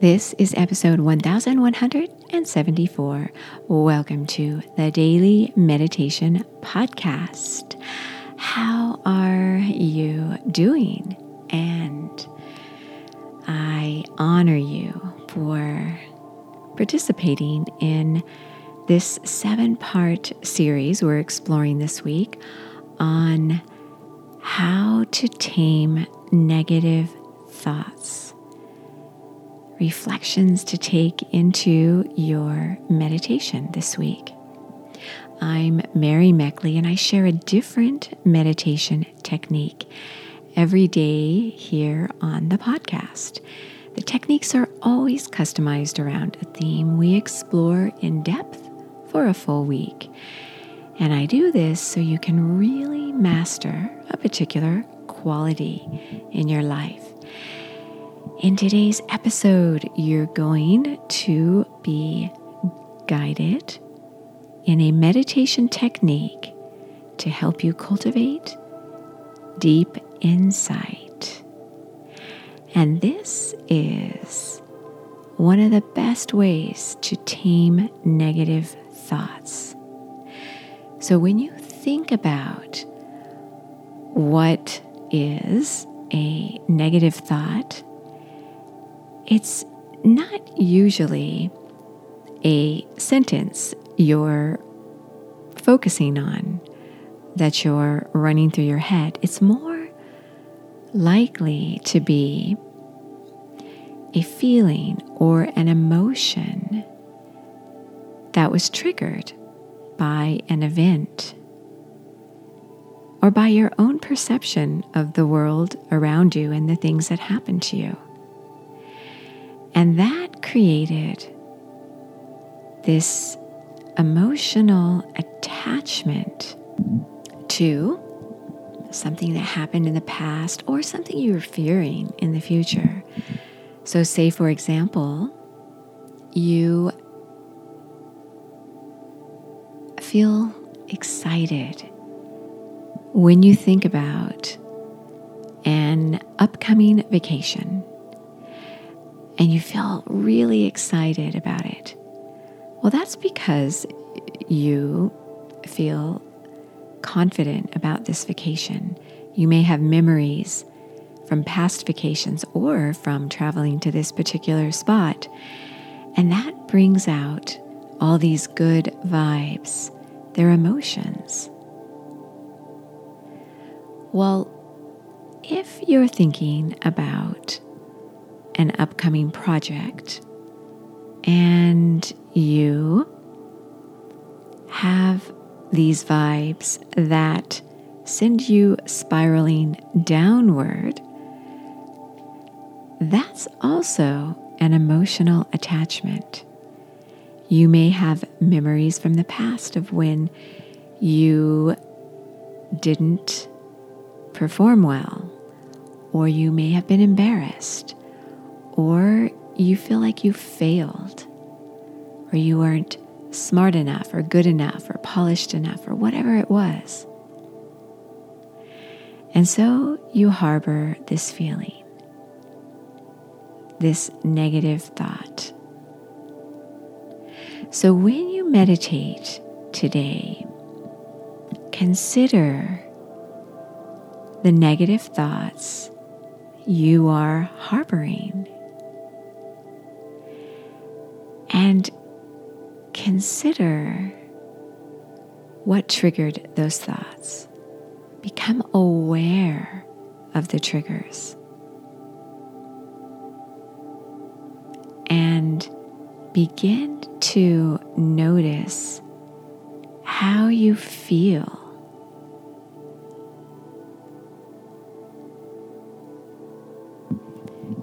This is episode 1174. Welcome to the Daily Meditation Podcast. How are you doing? And I honor you for participating in this seven part series we're exploring this week on how to tame negative thoughts reflections to take into your meditation this week. I'm Mary Meckley, and I share a different meditation technique every day here on the podcast. The techniques are always customized around a theme we explore in depth for a full week. And I do this so you can really master a particular quality in your life. In today's episode, you're going to be guided in a meditation technique to help you cultivate deep insight. And this is one of the best ways to tame negative thoughts. So, when you think about what is a negative thought, it's not usually a sentence you're focusing on that you're running through your head. It's more likely to be a feeling or an emotion that was triggered by an event or by your own perception of the world around you and the things that happen to you. And that created this emotional attachment to something that happened in the past or something you were fearing in the future. So, say for example, you feel excited when you think about an upcoming vacation and you feel really excited about it. Well, that's because you feel confident about this vacation. You may have memories from past vacations or from traveling to this particular spot. And that brings out all these good vibes, they're emotions. Well, if you're thinking about an upcoming project. And you have these vibes that send you spiraling downward, that's also an emotional attachment. You may have memories from the past of when you didn't perform well, or you may have been embarrassed, or you feel like you failed, or you weren't smart enough, or good enough, or polished enough, or whatever it was. And so you harbor this feeling, this negative thought. So when you meditate today, consider the negative thoughts you are harboring and consider what triggered those thoughts. Become aware of the triggers. And begin to notice how you feel.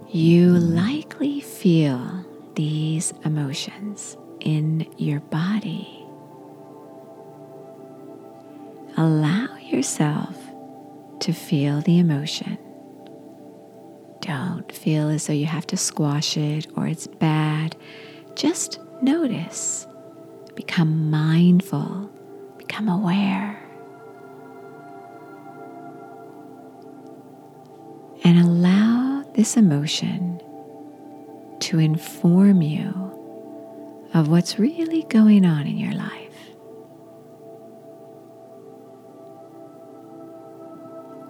You likely feel these emotions in your body. Allow yourself to feel the emotion. Don't feel as though you have to squash it or it's bad. Just notice. Become mindful. Become aware. And allow this emotion to inform you of what's really going on in your life.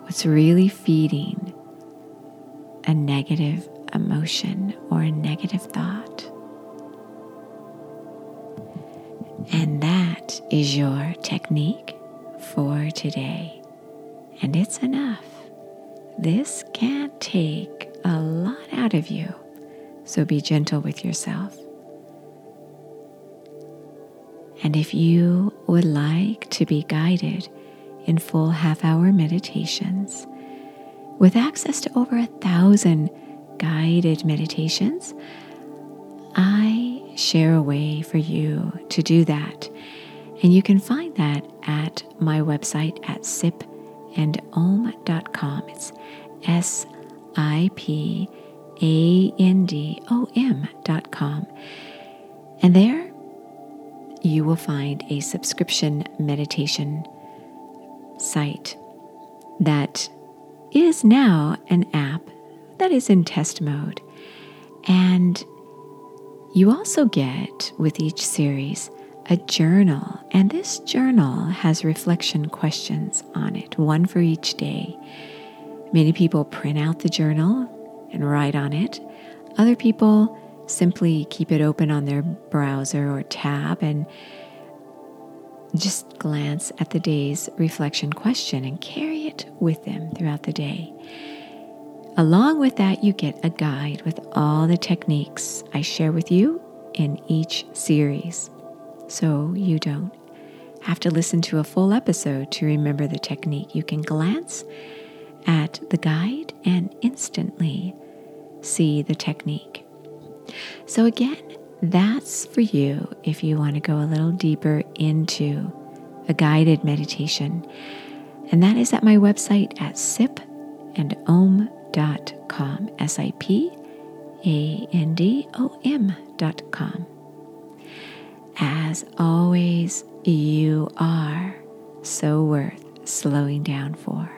What's really feeding a negative emotion or a negative thought. And that is your technique for today. And it's enough. This can't take a lot out of you, so be gentle with yourself. And if you would like to be guided in full half hour meditations with access to over a thousand guided meditations, I share a way for you to do that. And you can find that at my website at sipandom.com. It's S I P A N D O M.com. And there you will find a subscription meditation site that is now an app that is in test mode. And you also get with each series a journal, and this journal has reflection questions on it, one for each day. Many people print out the journal and write on it. Other people simply keep it open on their browser or tab and just glance at the day's reflection question and carry it with them throughout the day. Along with that, you get a guide with all the techniques I share with you in each series. So you don't have to listen to a full episode to remember the technique. You can glance at the guide and instantly see the technique. So, again, that's for you if you want to go a little deeper into a guided meditation. And that is at my website at sipandom.com, S I P A N D O M.com. As always, you are so worth slowing down for.